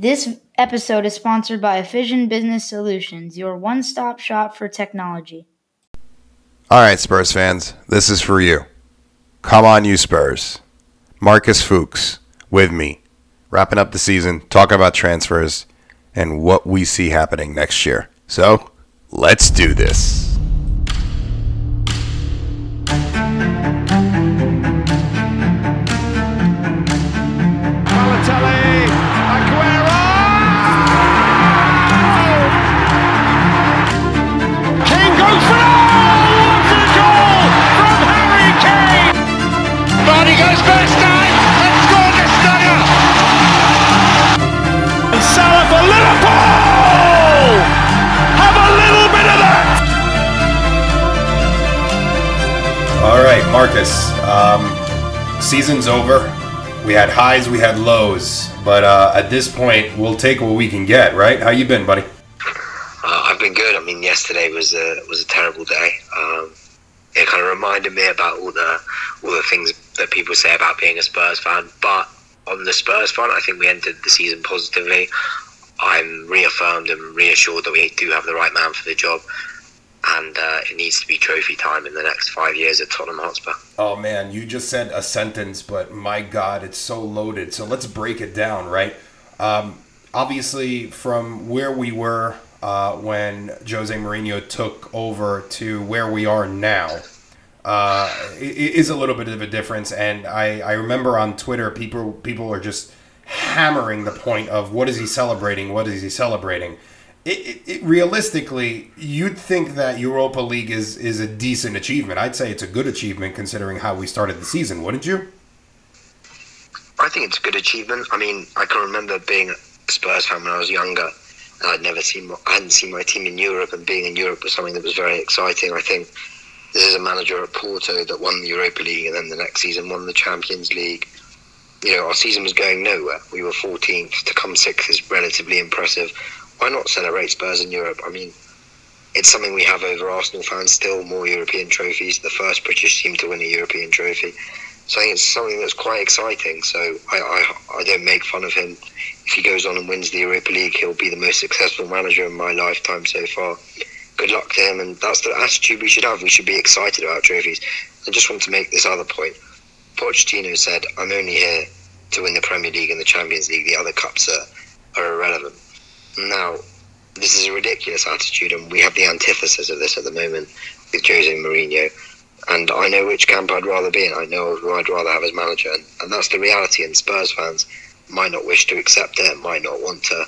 This episode is sponsored by Efficient Business Solutions, your one stop shop for technology. All right, Spurs fans, this is for you. Come on, you Spurs. Marcus Fuchs with me, wrapping up the season, talking about transfers and what we see happening next year. So, let's do this. Marcus. Um, season's over. We had highs, we had lows, but uh, at this point, we'll take what we can get, right? How you been, buddy? Uh, I've been good. I mean, yesterday was a was a terrible day. Um, it kind of reminded me about all the all the things that people say about being a Spurs fan. But on the Spurs front, I think we entered the season positively. I'm reaffirmed and reassured that we do have the right man for the job, and uh, it needs to be trophy time in the next five years at Tottenham Hotspur. Oh man, you just said a sentence, but my God, it's so loaded. So let's break it down, right? Um, obviously, from where we were uh, when Jose Mourinho took over to where we are now, uh, is a little bit of a difference. And I, I remember on Twitter, people people are just hammering the point of what is he celebrating? What is he celebrating? It, it, realistically, you'd think that Europa League is is a decent achievement. I'd say it's a good achievement considering how we started the season, wouldn't you? I think it's a good achievement. I mean, I can remember being a Spurs fan when I was younger, and I'd never seen, I hadn't seen my team in Europe, and being in Europe was something that was very exciting. I think this is a manager at Porto that won the Europa League, and then the next season won the Champions League. You know, our season was going nowhere. We were 14th. To come sixth is relatively impressive. Why not celebrate Spurs in Europe? I mean, it's something we have over Arsenal fans still more European trophies. The first British team to win a European trophy. So I think it's something that's quite exciting. So I, I, I don't make fun of him. If he goes on and wins the Europa League, he'll be the most successful manager in my lifetime so far. Good luck to him, and that's the attitude we should have. We should be excited about trophies. I just want to make this other point. Pochettino said, "I'm only here to win the Premier League and the Champions League. The other cups are, are irrelevant." Now, this is a ridiculous attitude, and we have the antithesis of this at the moment with Jose Mourinho. And I know which camp I'd rather be in. I know who I'd rather have as manager, and, and that's the reality. And Spurs fans might not wish to accept it, might not want to,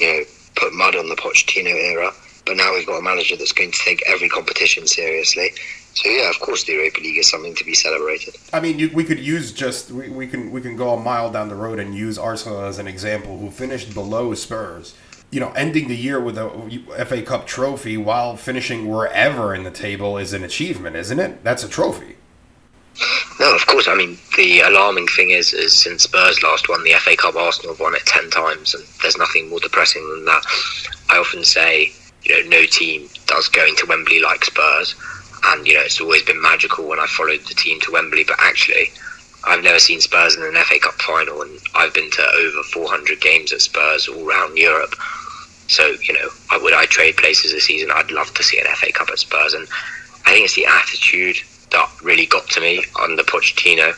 you know, put mud on the Pochettino era. But now we've got a manager that's going to take every competition seriously. So yeah, of course, the Europa League is something to be celebrated. I mean, you, we could use just we, we can we can go a mile down the road and use Arsenal as an example, who finished below Spurs. You know, ending the year with a FA Cup trophy while finishing wherever in the table is an achievement, isn't it? That's a trophy. No, of course. I mean, the alarming thing is, is since Spurs last won the FA Cup, Arsenal have won it ten times, and there's nothing more depressing than that. I often say, you know, no team does going to Wembley like Spurs, and you know, it's always been magical when I followed the team to Wembley. But actually, I've never seen Spurs in an FA Cup final, and I've been to over 400 games at Spurs all around Europe. So, you know, would I trade places this season? I'd love to see an FA Cup at Spurs, and I think it's the attitude that really got to me under Pochettino.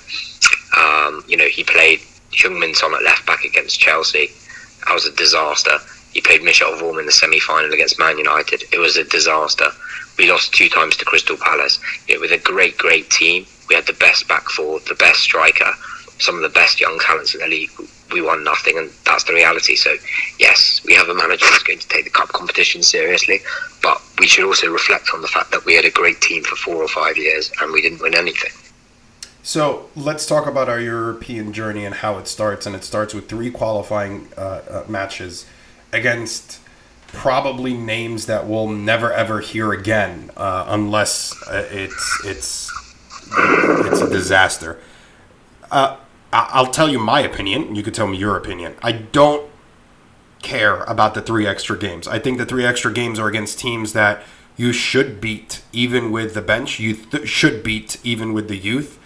Um, you know, he played Heung-min Son at left back against Chelsea. That was a disaster. He played Michel Vorm in the semi-final against Man United. It was a disaster. We lost two times to Crystal Palace. You know, with a great, great team, we had the best back four, the best striker, some of the best young talents in the league. We won nothing, and that's the reality. So, yes, we have a manager who's going to take the cup competition seriously, but we should also reflect on the fact that we had a great team for four or five years and we didn't win anything. So let's talk about our European journey and how it starts. And it starts with three qualifying uh, uh, matches against probably names that we'll never ever hear again, uh, unless uh, it's it's it's a disaster. I'll tell you my opinion. You could tell me your opinion. I don't care about the three extra games. I think the three extra games are against teams that you should beat, even with the bench. You th- should beat, even with the youth.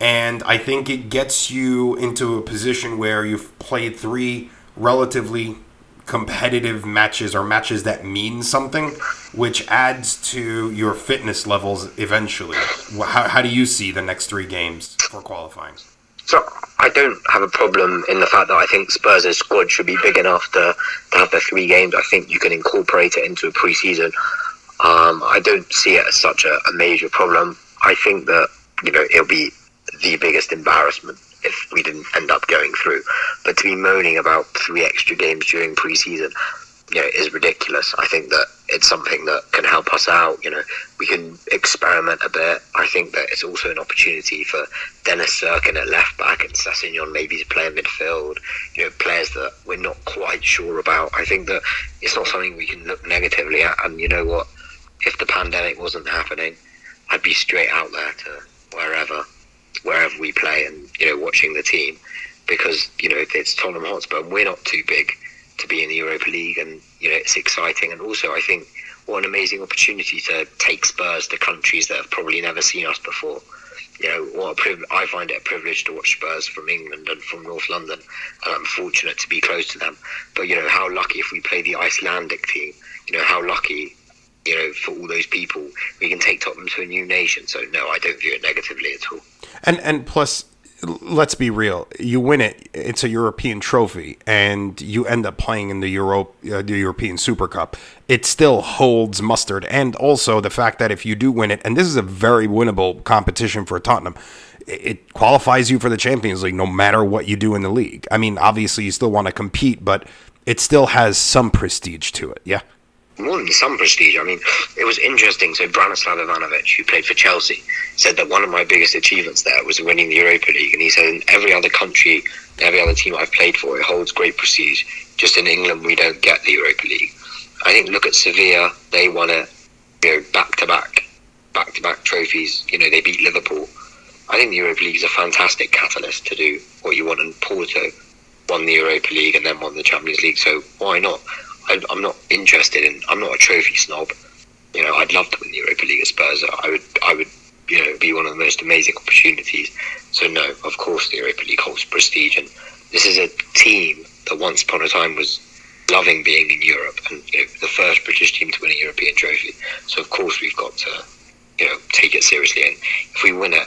And I think it gets you into a position where you've played three relatively competitive matches or matches that mean something, which adds to your fitness levels eventually. How, how do you see the next three games for qualifying? So I don't have a problem in the fact that I think Spurs' squad should be big enough to, to have the three games. I think you can incorporate it into a preseason. Um, I don't see it as such a, a major problem. I think that you know it'll be the biggest embarrassment if we didn't end up going through. But to be moaning about three extra games during preseason, you know, is ridiculous. I think that it's something that can help us out. You know, we can experiment a bit. I think that it's also an opportunity for Dennis Cirkin at left back and Sessegnon maybe to play in midfield. You know, players that we're not quite sure about. I think that it's not something we can look negatively at. And you know what? If the pandemic wasn't happening, I'd be straight out there to wherever wherever we play and you know watching the team because you know it's Tottenham Hotspur and we're not too big to be in the Europa League and you know it's exciting and also I think what an amazing opportunity to take Spurs to countries that have probably never seen us before. You know what a privilege, I find it a privilege to watch Spurs from England and from North London, and I'm fortunate to be close to them. But you know how lucky if we play the Icelandic team. You know how lucky you know, for all those people, we can take Tottenham to a new nation. So no, I don't view it negatively at all. And and plus, let's be real. You win it; it's a European trophy, and you end up playing in the Euro, uh, the European Super Cup. It still holds mustard, and also the fact that if you do win it, and this is a very winnable competition for Tottenham. It qualifies you for the Champions League no matter what you do in the league. I mean, obviously, you still want to compete, but it still has some prestige to it. Yeah more than some prestige. I mean, it was interesting. So Branislav Ivanovic, who played for Chelsea, said that one of my biggest achievements there was winning the Europa League. And he said in every other country, every other team I've played for, it holds great prestige. Just in England, we don't get the Europa League. I think look at Sevilla; they won it, you know, back to back, back to back trophies. You know, they beat Liverpool. I think the Europa League is a fantastic catalyst to do what you want. And Porto won the Europa League and then won the Champions League. So why not? I, am not interested in. I'm not a trophy snob. You know, I'd love to win the Europa League at Spurs. I would. I would. You know, be one of the most amazing opportunities. So no, of course the Europa League holds prestige, and this is a team that once upon a time was loving being in Europe and you know, the first British team to win a European trophy. So of course we've got to, you know, take it seriously. And if we win it,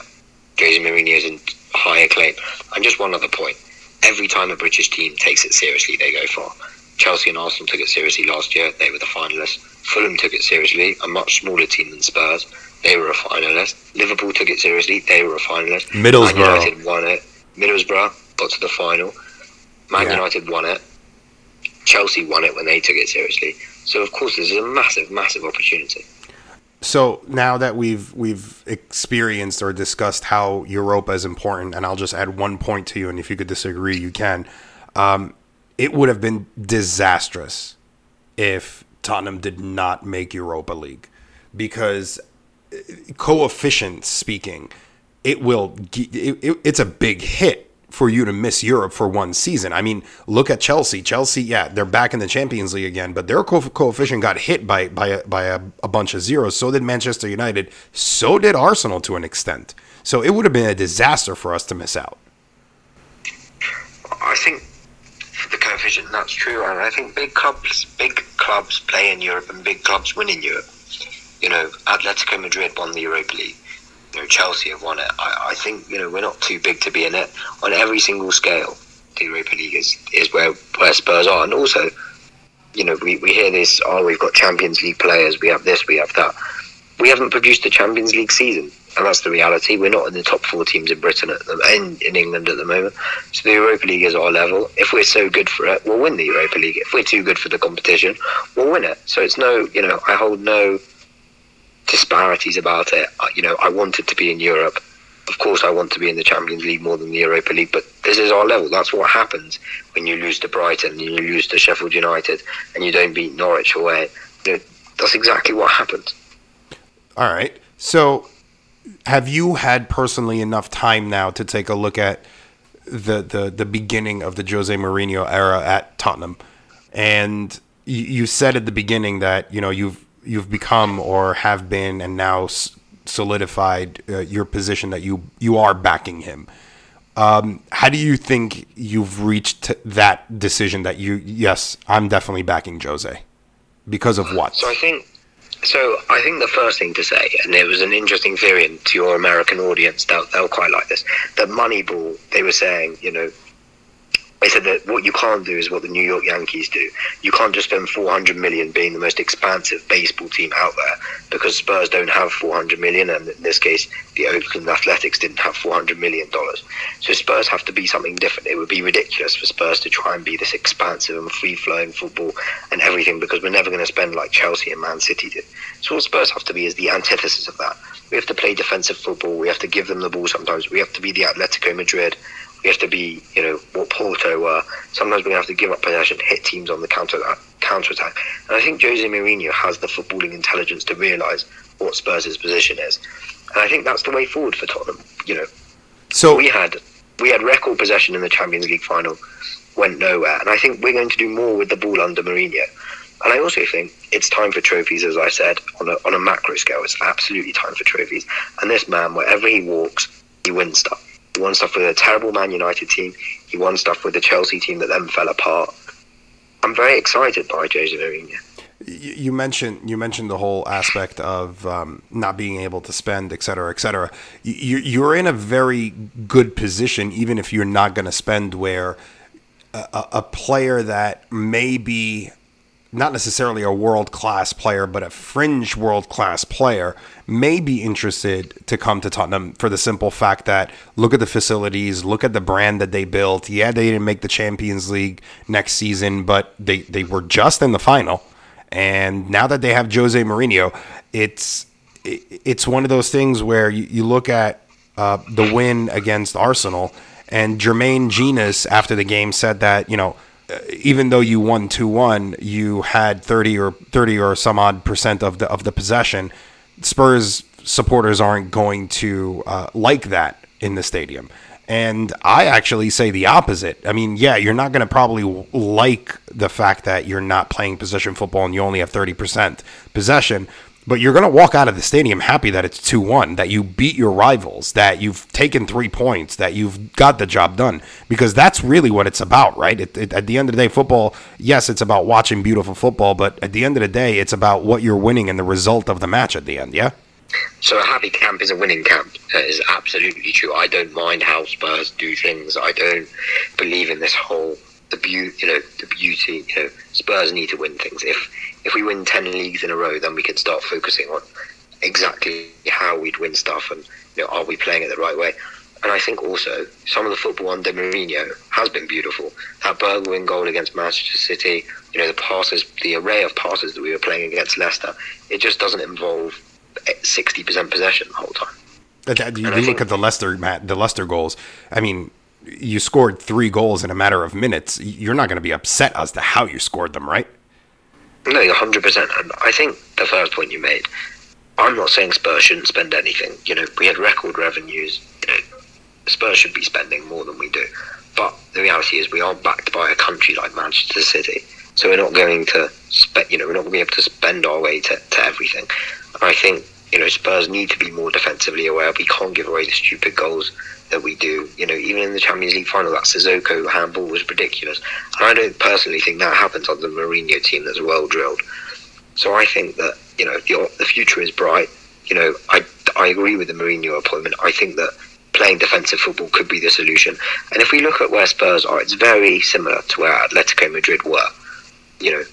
Jose Mourinho is in high acclaim. And just one other point: every time a British team takes it seriously, they go far. Chelsea and Arsenal took it seriously last year. They were the finalists. Fulham took it seriously, a much smaller team than Spurs. They were a finalist. Liverpool took it seriously. They were a finalist. Middlesbrough. Man United won it. Middlesbrough got to the final. Man yeah. United won it. Chelsea won it when they took it seriously. So of course, this is a massive, massive opportunity. So now that we've we've experienced or discussed how Europa is important, and I'll just add one point to you, and if you could disagree, you can. Um, it would have been disastrous if Tottenham did not make Europa League because uh, coefficient speaking, it will it, it, it's a big hit for you to miss Europe for one season. I mean, look at Chelsea. Chelsea, yeah, they're back in the Champions League again, but their co- coefficient got hit by by a, by a, a bunch of zeros. So did Manchester United. So did Arsenal to an extent. So it would have been a disaster for us to miss out. I think coefficient. That's true, and I think big clubs, big clubs play in Europe, and big clubs win in Europe. You know, Atletico Madrid won the Europa League. You know, Chelsea have won it. I, I think you know we're not too big to be in it on every single scale. The Europa League is, is where where Spurs are, and also, you know, we, we hear this. Oh, we've got Champions League players. We have this. We have that. We haven't produced a Champions League season and that's the reality. We're not in the top four teams in Britain at the, in, in England at the moment. So the Europa League is our level. If we're so good for it, we'll win the Europa League. If we're too good for the competition, we'll win it. So it's no, you know, I hold no disparities about it. You know, I wanted to be in Europe. Of course, I want to be in the Champions League more than the Europa League, but this is our level. That's what happens when you lose to Brighton and you lose to Sheffield United and you don't beat Norwich away. You know, that's exactly what happens. All right. So have you had personally enough time now to take a look at the the the beginning of the Jose Mourinho era at Tottenham? And you, said at the beginning that you know you've you've become or have been and now solidified uh, your position that you you are backing him. Um, how do you think you've reached that decision that you yes, I'm definitely backing Jose because of what? So I think so I think the first thing to say, and it was an interesting theory, and to your American audience, they'll, they'll quite like this. That Moneyball, they were saying, you know, they said that what you can't do is what the New York Yankees do. You can't just spend 400 million being the most expansive baseball team out there because Spurs don't have 400 million, and in this case, the Oakland Athletics didn't have 400 million dollars. So Spurs have to be something different. It would be ridiculous for Spurs to try and be this expansive and free-flowing football and everything because we're never going to spend like Chelsea and Man City did. So what Spurs have to be is the antithesis of that. We have to play defensive football. We have to give them the ball sometimes. We have to be the Atletico Madrid we have to be, you know, what Porto were. Sometimes we have to give up possession, hit teams on the counter counter attack. And I think Jose Mourinho has the footballing intelligence to realise what Spurs' position is. And I think that's the way forward for Tottenham. You know, so we had we had record possession in the Champions League final, went nowhere, and I think we're going to do more with the ball under Mourinho. And I also think it's time for trophies, as I said, on a, on a macro scale. It's absolutely time for trophies. And this man, wherever he walks, he wins stuff. He won stuff with a terrible Man United team. He won stuff with the Chelsea team that then fell apart. I'm very excited by Jose Mourinho. You mentioned you mentioned the whole aspect of um, not being able to spend, et cetera, et cetera. You're in a very good position, even if you're not going to spend. Where a, a player that may be not necessarily a world class player, but a fringe world class player may be interested to come to Tottenham for the simple fact that look at the facilities, look at the brand that they built. Yeah, they didn't make the Champions League next season, but they, they were just in the final. And now that they have Jose Mourinho, it's it's one of those things where you, you look at uh, the win against Arsenal, and Jermaine Jenas after the game said that you know even though you won 2-1 you had 30 or 30 or some odd percent of the of the possession. Spurs supporters aren't going to uh, like that in the stadium. And i actually say the opposite. I mean yeah you're not going to probably like the fact that you're not playing possession football and you only have 30% possession but you're going to walk out of the stadium happy that it's 2-1 that you beat your rivals that you've taken three points that you've got the job done because that's really what it's about right it, it, at the end of the day football yes it's about watching beautiful football but at the end of the day it's about what you're winning and the result of the match at the end yeah so a happy camp is a winning camp. That is absolutely true. I don't mind how Spurs do things. I don't believe in this whole the beauty, you know, the beauty. You know, Spurs need to win things. If if we win 10 leagues in a row, then we can start focusing on exactly how we'd win stuff and you know, are we playing it the right way. And I think also some of the football under Mourinho has been beautiful. That Bergwijn goal against Manchester City, you know, the passes, the array of passes that we were playing against Leicester, it just doesn't involve 60% possession the whole time. You, you look at the Leicester, Matt, the Leicester goals. I mean, you scored three goals in a matter of minutes. You're not going to be upset as to how you scored them, right? No, hundred percent. And I think the first point you made, I'm not saying Spurs shouldn't spend anything. You know, we had record revenues. You know, Spurs should be spending more than we do. But the reality is, we are backed by a country like Manchester City, so we're not going to spend. You know, we're not going to be able to spend our way to, to everything. And I think you know Spurs need to be more defensively aware. We can't give away the stupid goals that we do. You know, even in the Champions League final, that Sissoko handball was ridiculous. And I don't personally think that happens on the Mourinho team that's well drilled. So I think that, you know, the, the future is bright. You know, I, I agree with the Mourinho appointment. I think that playing defensive football could be the solution. And if we look at where Spurs are, it's very similar to where Atletico Madrid were. You know,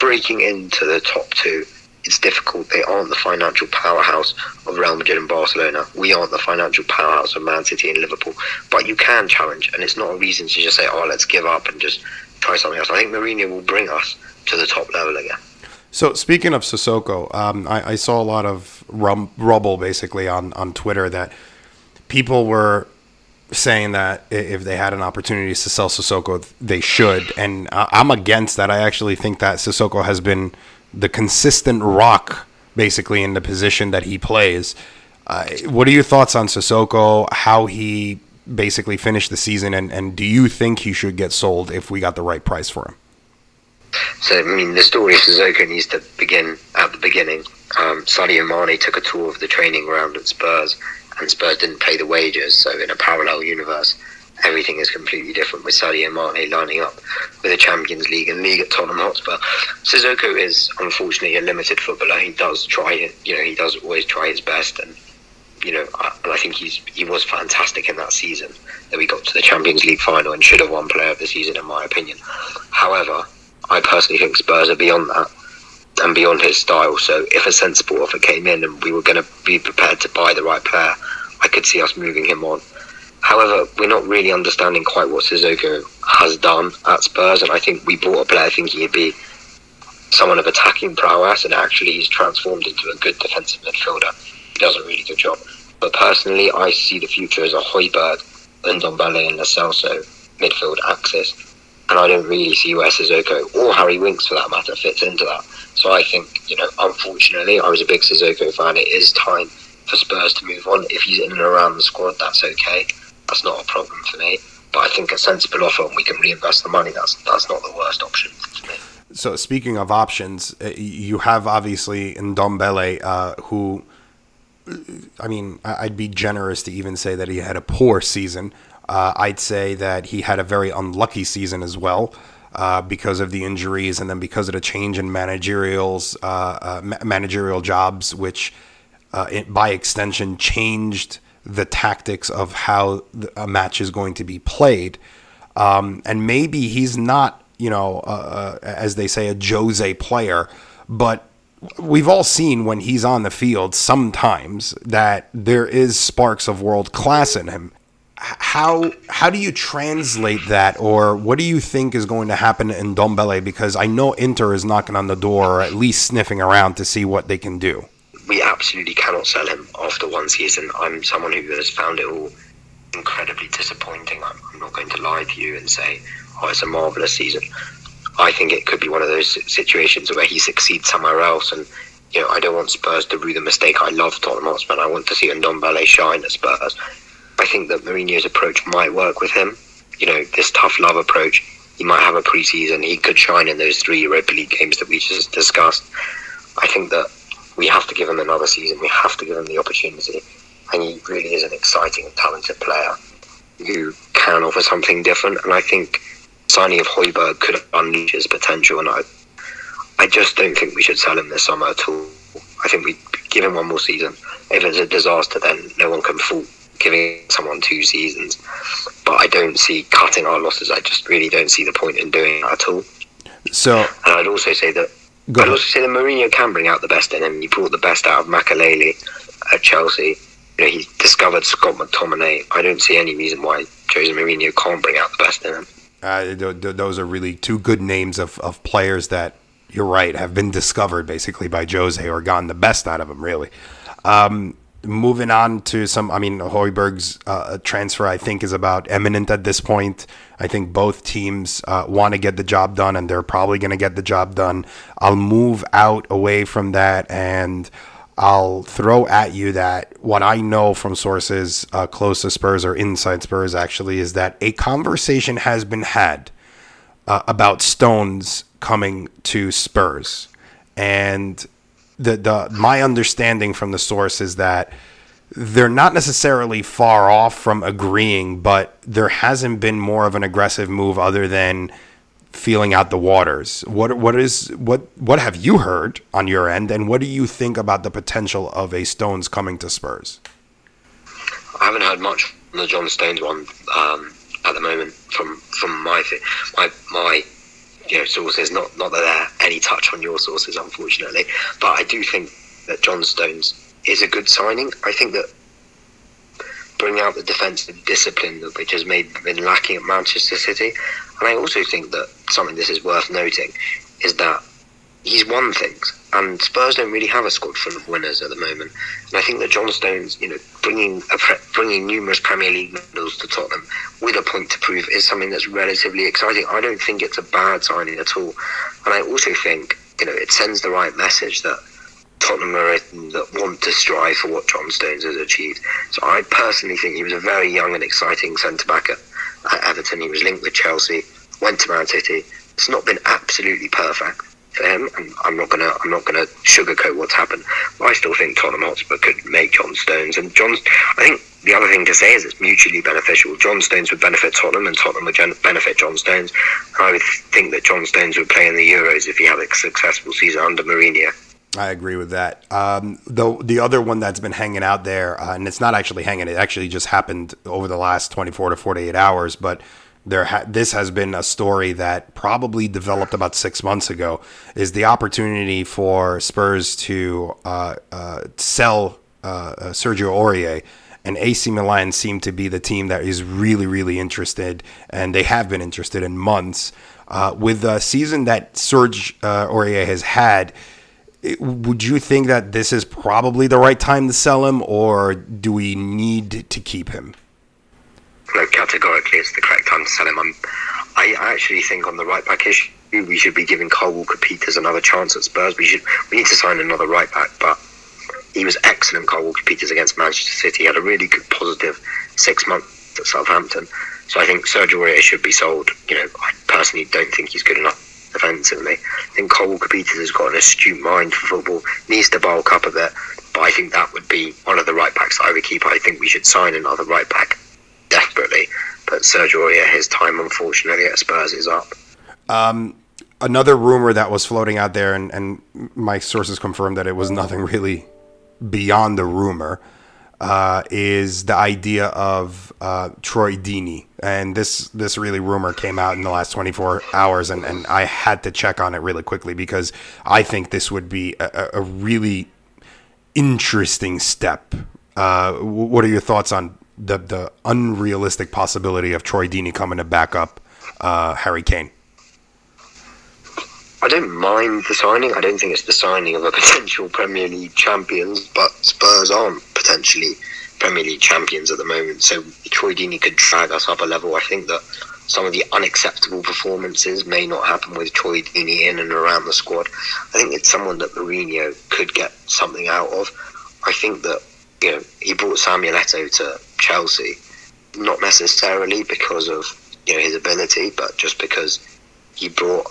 breaking into the top two it's difficult. They aren't the financial powerhouse of Real Madrid and Barcelona. We aren't the financial powerhouse of Man City and Liverpool. But you can challenge, and it's not a reason to just say, "Oh, let's give up and just try something else." I think Mourinho will bring us to the top level again. So speaking of Sissoko, um, I, I, saw a lot of rum, rubble basically on on Twitter that people were saying that if they had an opportunity to sell Sissoko, they should, and I'm against that. I actually think that Sissoko has been the consistent rock basically in the position that he plays. Uh, what are your thoughts on Sissoko? How he basically finished the season, and, and do you think he should get sold if we got the right price for him? So, I mean, the story of Sissoko needs to begin at the beginning. Um, Sadio Mane took a tour of the training ground at Spurs, and Spurs didn't pay the wages. So, in a parallel universe, everything is completely different with Sadio Mane lining up with the Champions League and League at Tottenham Hotspur. Sissoko is unfortunately a limited footballer. He does try it, you know, he does always try his best, and you know, I, I think he's he was fantastic in that season that we got to the Champions League final and should have won Player of the Season in my opinion. However, I personally think Spurs are beyond that and beyond his style. So if a sensible offer came in and we were going to be prepared to buy the right player, I could see us moving him on. However, we're not really understanding quite what Sissoko has done at Spurs, and I think we bought a player thinking he'd be someone of attacking prowess, and actually he's transformed into a good defensive midfielder. He does a really good job. But personally, I see the future as a Højbjerg, Ndombele, and Lo midfield axis, and I don't really see where Sissoko or Harry Winks, for that matter, fits into that. So I think, you know, unfortunately, I was a big Sissoko fan. It is time for Spurs to move on. If he's in and around the squad, that's okay. That's not a problem for me. But I think a sensible offer and we can reinvest the money, that's that's not the worst option. So speaking of options, uh, you have obviously Ndombele, uh, who, I mean, I'd be generous to even say that he had a poor season. Uh, I'd say that he had a very unlucky season as well. Uh, because of the injuries and then because of the change in managerials, uh, uh, ma- managerial jobs, which uh, it, by extension changed the tactics of how a match is going to be played. Um, and maybe he's not, you know, uh, as they say, a Jose player, but we've all seen when he's on the field sometimes that there is sparks of world class in him how how do you translate that, or what do you think is going to happen in Ndombele? Because I know Inter is knocking on the door, or at least sniffing around to see what they can do. We absolutely cannot sell him after one season. I'm someone who has found it all incredibly disappointing. I'm, I'm not going to lie to you and say, "Oh, it's a marvelous season." I think it could be one of those situations where he succeeds somewhere else, and you know, I don't want Spurs to rue the mistake. I love Tottenham Hotspur. I want to see Ndombele shine at Spurs I think that Mourinho's approach might work with him. You know, this tough love approach. He might have a pre-season. He could shine in those three Europa League games that we just discussed. I think that we have to give him another season. We have to give him the opportunity. And he really is an exciting and talented player who can offer something different. And I think signing of Højbjerg could unleash his potential. And I, I just don't think we should sell him this summer at all. I think we give him one more season. If it's a disaster, then no one can fault giving someone two seasons. But I don't see cutting our losses. I just really don't see the point in doing that at all. So, and I'd also say that I'd also say that Mourinho can bring out the best in him. He brought the best out of Makelele at Chelsea. You know, he discovered Scott McTominay. I don't see any reason why Jose Mourinho can't bring out the best in him. Uh, th- th- those are really two good names of, of players that you're right have been discovered basically by Jose or gotten the best out of him. Really. Um, moving on to some, I mean, Højbjerg's uh, transfer, I think, is about eminent at this point. I think both teams uh, want to get the job done, and they're probably going to get the job done. I'll move out away from that, and I'll throw at you that what I know from sources uh, close to Spurs or inside Spurs actually is that a conversation has been had uh, about Stones coming to Spurs. And the the my understanding from the source is that they're not necessarily far off from agreeing, but there hasn't been more of an aggressive move other than feeling out the waters. What what is what what have you heard on your end, and what do you think about the potential of a Stones coming to Spurs? I haven't heard much from the John Stones one um, at the moment. From from my my my you know sources. Not not that there any touch on your sources, unfortunately, but I do think that John Stones is a good signing. I think that bring out the defensive discipline which has made been lacking at Manchester City, and I also think that something this is worth noting is that he's won things, and Spurs don't really have a squad full of winners at the moment. And I think that John Stones, you know, bringing pre- bringing numerous Premier League medals to Tottenham with a point to prove is something that's relatively exciting. I don't think it's a bad signing at all, and I also think you know it sends the right message that. Tottenham are that want to strive for what John Stones has achieved. So I personally think he was a very young and exciting centre back at, at Everton. He was linked with Chelsea, went to Man City. It's not been absolutely perfect, for him, and I'm not gonna I'm not gonna sugarcoat what's happened. I still think Tottenham Hotspur could make John Stones, and John. I think the other thing to say is it's mutually beneficial. John Stones would benefit Tottenham, and Tottenham would benefit John Stones. And I would think that John Stones would play in the Euros if he had a successful season under Mourinho. I agree with that. Um, the the other one that's been hanging out there, uh, and it's not actually hanging; it actually just happened over the last twenty four to forty eight hours. But there, ha- this has been a story that probably developed about six months ago. Is the opportunity for Spurs to uh, uh, sell uh, uh, Sergio Aurier? And AC Milan seem to be the team that is really, really interested, and they have been interested in months. Uh, with the season that Serge Aurier has had would you think that this is probably the right time to sell him, or do we need to keep him? No, categorically, it's the correct time to sell him. I'm, I actually think on the right back issue, we should be giving Kyle Walker Peters another chance at Spurs. We should we need to sign another right back, but he was excellent, Kyle Walker Peters against Manchester City. He had a really good positive six months at Southampton. So I think Sergio Aurier should be sold. You know, I personally don't think he's good enough defensively. I think Cole Peters has got an astute mind for football, needs to bulk up a bit, but I think that would be one of the right backs I would keep. I think we should sign another right back desperately, but Sergio Aurier, his time unfortunately at Spurs is up. Um, another rumor that was floating out there, and, and my sources confirmed that it was nothing really beyond the rumor uh, is the idea of uh, Troy Deeney, and this this really rumor came out in the last 24 hours, and, and I had to check on it really quickly because I think this would be a, a really interesting step. Uh, what are your thoughts on the the unrealistic possibility of Troy Deeney coming to back up uh, Harry Kane? I don't mind the signing. I don't think it's the signing of a potential Premier League champions, but Spurs aren't potentially Premier League champions at the moment. So Troy Deeney could drag us up a level. I think that some of the unacceptable performances may not happen with Troy Deeney in and around the squad. I think it's someone that Mourinho could get something out of. I think that you know he brought Samuel Eto'o to Chelsea, not necessarily because of you know his ability, but just because he brought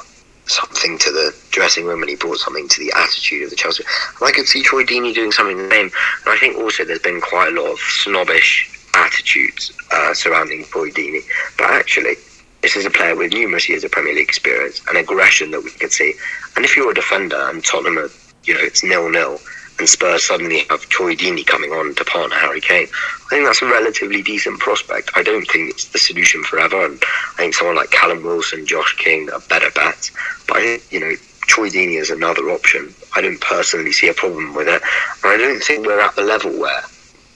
something to the dressing room and he brought something to the attitude of the Chelsea. And I could see Troy Deeney doing something the same. And I think also there's been quite a lot of snobbish attitudes uh, surrounding Troy Deeney. But actually, this is a player with numerous years of Premier League experience and aggression that we could see. And if you're a defender and Tottenham are, you know, it's nil nil and Spurs suddenly have Troy Deeney coming on to partner Harry Kane, I think that's a relatively decent prospect. I don't think it's the solution forever, and I think someone like Callum Wilson, Josh King are better bets. But I think, you know, Troy Deeney is another option. I don't personally see a problem with it, and I don't think we're at the level where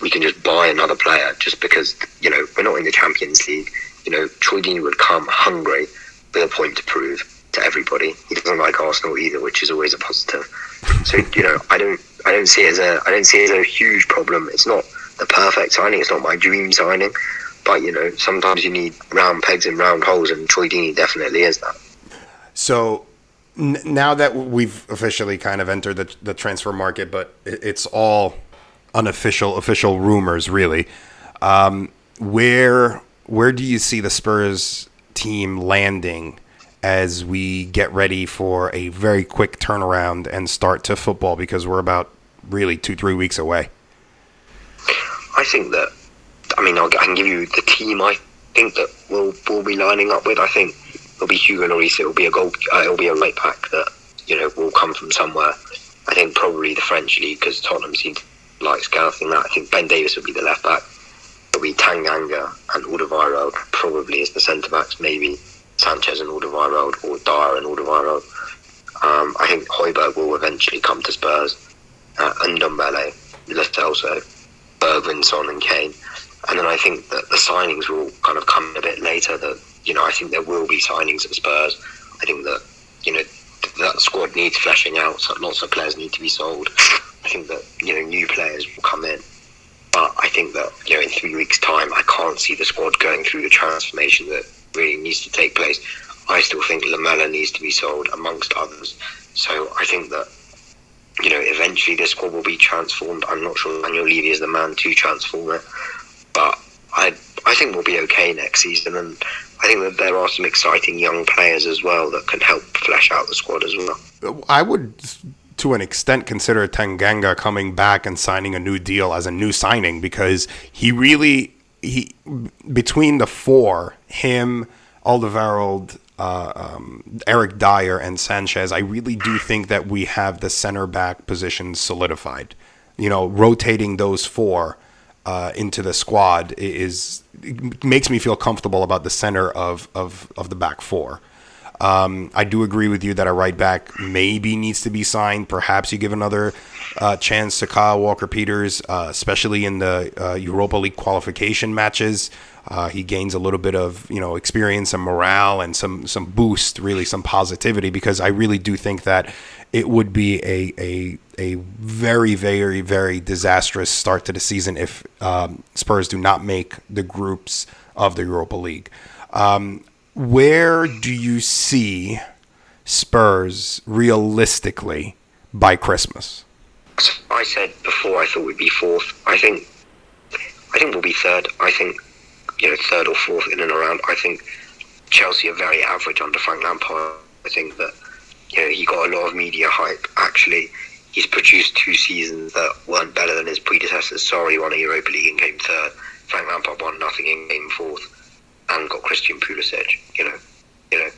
we can just buy another player just because, you know, we're not in the Champions League. You know, Troy Deeney would come hungry with a point to prove to everybody. He doesn't like Arsenal either, which is always a positive. So you know, I don't, I don't see it as a, I don't see it as a huge problem. It's not the perfect signing. It's not my dream signing, but you know, sometimes you need round pegs in round holes, and Troy Deeney definitely is that. So n- now that we've officially kind of entered the, the transfer market, but it's all unofficial, official rumors, really. Um, where where do you see the Spurs team landing as we get ready for a very quick turnaround and start to football because we're about really two, three weeks away? I think that, I mean, I'll, I can give you the team I think that we'll, we'll be lining up with. I think it'll be Hugo Lloris, it'll be a goal, uh, it'll be a right back that, you know, will come from somewhere. I think probably the French league because Tottenham seems to like scouting that. I think Ben Davies will be the left back. It'll be Tanganga and Alderweireld probably as the centre backs, maybe Sanchez and Alderweireld or Dier and Alderweireld. Um, I think Højbjerg will eventually come to Spurs. Uh, Ndombele, Lo Celso, Bergwijn, and Kane. And then I think that the signings will kind of come a bit later. That you know, I think there will be signings at Spurs. I think that you know that squad needs fleshing out. So lots of players need to be sold. I think that you know new players will come in. But I think that you know in three weeks' time, I can't see the squad going through the transformation that really needs to take place. I still think Lamela needs to be sold amongst others. So I think that you know eventually this squad will be transformed. I'm not sure Daniel Levy is the man to transform it, but I I think we'll be okay next season, and I think that there are some exciting young players as well that can help flesh out the squad as well. I would, to an extent, consider Tanganga coming back and signing a new deal as a new signing because he really he between the four, him, Alderweireld, uh, um, Eric Dier and Sanchez, I really do think that we have the center back position solidified. You know, rotating those four uh, into the squad is makes me feel comfortable about the center of of, of the back four. Um, I do agree with you that a right back maybe needs to be signed. Perhaps you give another uh, chance to Kyle Walker Peters, uh, especially in the uh, Europa League qualification matches. Uh, he gains a little bit of you know experience and morale and some some boost, really some positivity. Because I really do think that it would be a a a very very very disastrous start to the season if um, Spurs do not make the groups of the Europa League. Um, where do you see Spurs realistically by Christmas? I said before I thought we'd be fourth. I think I think we'll be third. I think you know third or fourth in and around. I think Chelsea are very average under Frank Lampard. I think that you know he got a lot of media hype. Actually, he's produced two seasons that weren't better than his predecessors. Sorry, won a Europa League and came third. Frank Lampard won nothing and came fourth and got Christian Pulisic. You know, you know,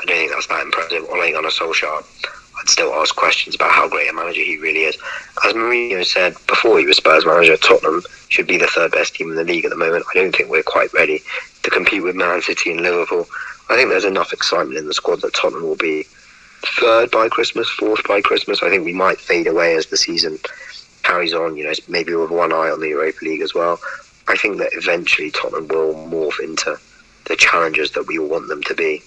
I don't think that's that impressive. Ole Gunnar Solskjaer, I'd still ask questions about how great a manager he really is. As Mourinho said before he was Spurs manager, Tottenham should be the third best team in the league at the moment. I don't think we're quite ready to compete with Man City and Liverpool. I think there's enough excitement in the squad that Tottenham will be third by Christmas, fourth by Christmas. I think we might fade away as the season carries on. You know, maybe with one eye on the Europa League as well. I think that eventually Tottenham will morph into the challengers that we want them to be.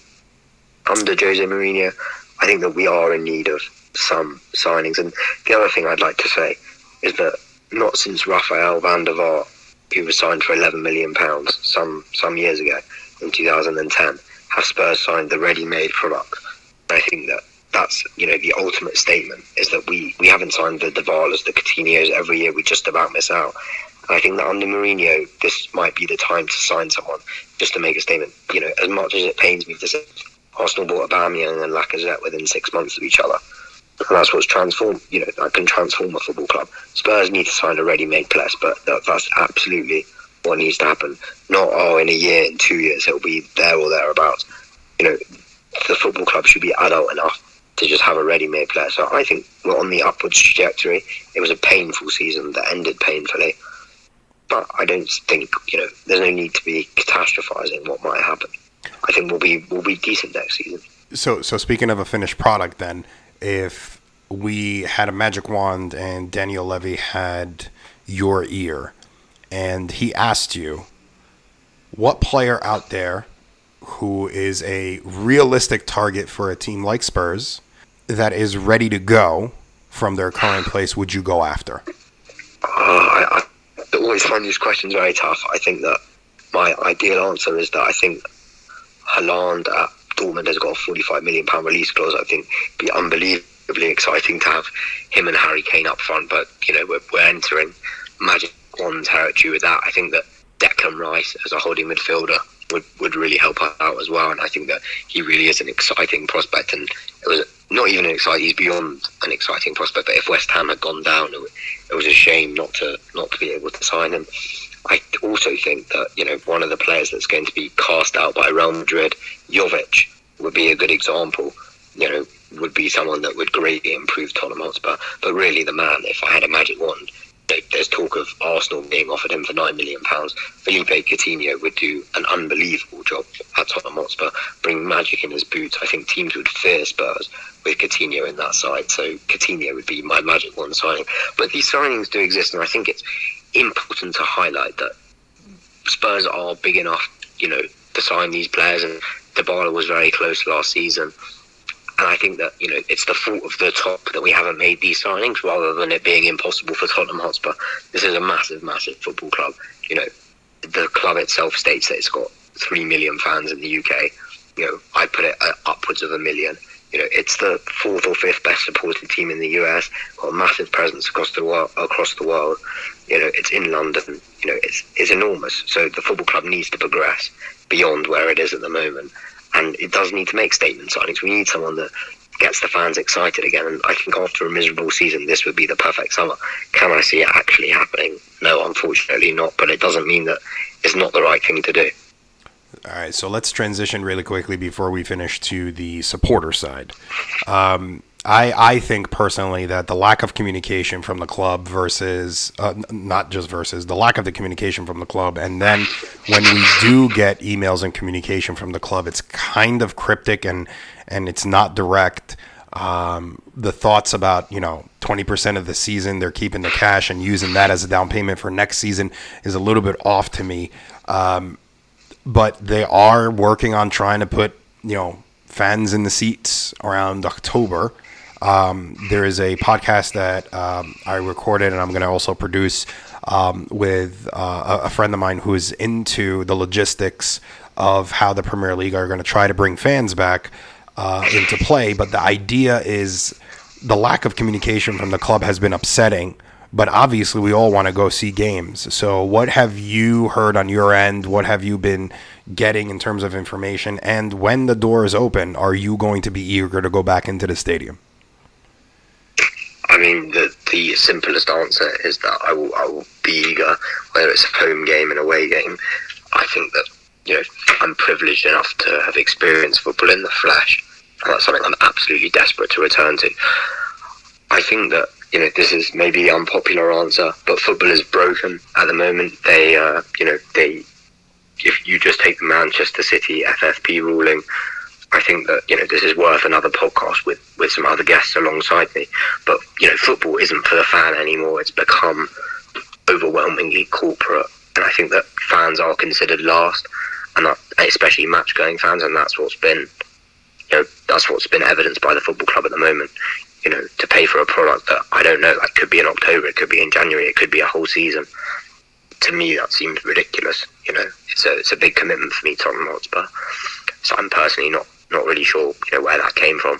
Under Jose Mourinho, I think that we are in need of some signings. And the other thing I'd like to say is that not since Rafael van der Vaart, who was signed for 11 million pounds some some years ago in 2010, have Spurs signed the ready-made product. I think that that's you know the ultimate statement is that we we haven't signed the Dybalas, the Coutinho's every year. We just about miss out. I think that under Mourinho, this might be the time to sign someone just to make a statement. You know, as much as it pains me to say, Arsenal bought Aubameyang and Lacazette within six months of each other. And that's what's transformed, you know, that can transform a football club. Spurs need to sign a ready-made player, but that, that's absolutely what needs to happen. Not, oh, in a year, in two years, it'll be there or thereabouts. You know, the football club should be adult enough to just have a ready-made player. So I think we're on the upwards trajectory. It was a painful season that ended painfully I don't think you know there's no need to be catastrophizing what might happen. I think we'll be we'll be decent next season. So so speaking of a finished product, then if we had a magic wand and Daniel Levy had your ear, and he asked you, what player out there who is a realistic target for a team like Spurs that is ready to go from their current place would you go after? Uh, I, I always find these questions very tough. I think that my ideal answer is that I think Haaland at Dortmund has got a 45 million pound release clause. I think be unbelievably exciting to have him and Harry Kane up front. But you know we're, we're entering magic wand territory with that. I think that Declan Rice as a holding midfielder would, would really help out as well. And I think that he really is an exciting prospect. And it was not even an exciting; he's beyond an exciting prospect. But if West Ham had gone down, it, it was a shame not to not to be able to sign him. I also think that you know one of the players that's going to be cast out by Real Madrid, Jovic, would be a good example. You know, would be someone that would greatly improve Tottenham Hotspur. But really, the man, if I had a magic wand, there's talk of Arsenal being offered him for nine million pounds. Felipe Coutinho would do an unbelievable job at Tottenham Hotspur, bring magic in his boots. I think teams would fear Spurs with Coutinho in that side. So Coutinho would be my magic one signing. But these signings do exist, and I think it's important to highlight that Spurs are big enough, you know, to sign these players. And Dybala was very close last season. And I think that, you know, it's the fault of the top that we haven't made these signings rather than it being impossible for Tottenham Hotspur. This is a massive, massive football club. You know, the club itself states that it's got 3 million fans in the UK. you know, I put it upwards of a million. You know, it's the fourth or fifth best supported team in the US, got a massive presence across the world. Across the world, you know, it's in London. You know, it's it's enormous. So the football club needs to progress beyond where it is at the moment, and it does need to make statement signings. We need someone that gets the fans excited again. And I think after a miserable season, this would be the perfect summer. Can I see it actually happening? No, unfortunately not. But it doesn't mean that it's not the right thing to do. All right, so let's transition really quickly before we finish to the supporter side. Um, I, I think personally that the lack of communication from the club versus uh, not just versus the lack of the communication from the club and then when we do get emails and communication from the club it's kind of cryptic and and it's not direct. Um, the thoughts about you know 20% of the season they're keeping the cash and using that as a down payment for next season is a little bit off to me. Um, but they are working on trying to put you know fans in the seats around October um, there is a podcast that um, I recorded and I'm going to also produce um, with uh, a friend of mine who is into the logistics of how the Premier League are going to try to bring fans back uh, into play. But the idea is the lack of communication from the club has been upsetting. But obviously, we all want to go see games. So, what have you heard on your end? What have you been getting in terms of information? And when the door is open, are you going to be eager to go back into the stadium? I mean, the the simplest answer is that I will I will be eager, whether it's a home game and away game. I think that you know I'm privileged enough to have experienced football in the flesh, and that's something I'm absolutely desperate to return to. I think that you know this is maybe the unpopular answer, but football is broken at the moment. They uh, you know they if you just take the Manchester City FFP ruling I think that you know this is worth another podcast with with some other guests alongside me. But you know, football isn't for the fan anymore. It's become overwhelmingly corporate, and I think that fans are considered last, and that, especially match going fans, and that's what's been you know that's what's been evidenced by the football club at the moment. You know, to pay for a product that I don't know, that could be in October, it could be in January, it could be a whole season. To me, that seems ridiculous. You know, it's a it's a big commitment for me, Tottenham Hotspur. So I'm personally not not really sure you know where that came from,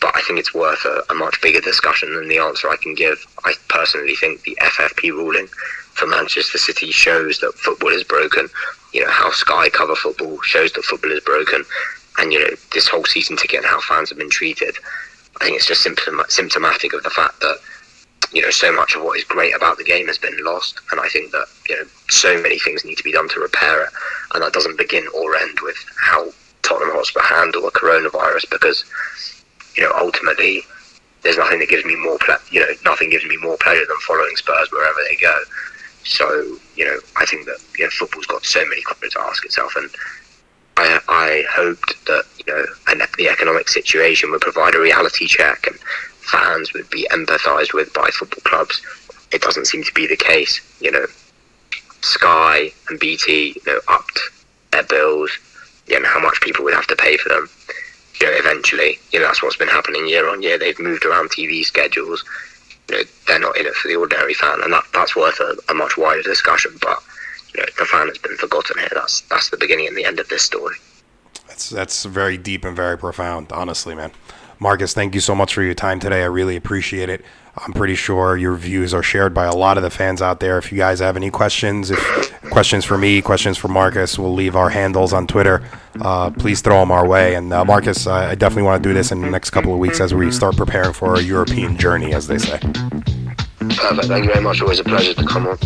but I think it's worth a, a much bigger discussion than the answer I can give. I personally think the FFP ruling for Manchester City shows that football is broken. You know how Sky cover football shows that football is broken, and you know this whole season ticket and how fans have been treated. I think it's just symptomatic of the fact that you know so much of what is great about the game has been lost, and I think that you know so many things need to be done to repair it, and that doesn't begin or end with how Tottenham Hotspur handle the coronavirus because, you know, ultimately there's nothing that gives me more, ple- you know, nothing gives me more pleasure than following Spurs wherever they go. So, you know, I think that you know, football's got so many questions to ask itself, and I, I hoped that you know, and the economic situation would provide a reality check, and fans would be empathised with by football clubs. It doesn't seem to be the case. You know, Sky and BT, you know, upped their bills you know, how much people would have to pay for them. You know, eventually, you know, that's what's been happening year on year. They've moved around TV schedules. You know, they're not in it for the ordinary fan, and that, that's worth a, a much wider discussion. But you know, the fan has been forgotten here. That's that's the beginning and the end of this story. That's that's very deep and very profound, honestly, man. Marcus, thank you so much for your time today. I really appreciate it. I'm pretty sure your views are shared by a lot of the fans out there. If you guys have any questions, if questions for me, questions for Marcus, we'll leave our handles on Twitter. Uh, please throw them our way. And uh, Marcus, I definitely want to do this in the next couple of weeks as we start preparing for our European journey, as they say. Perfect. Thank you very much. Always a pleasure to come on.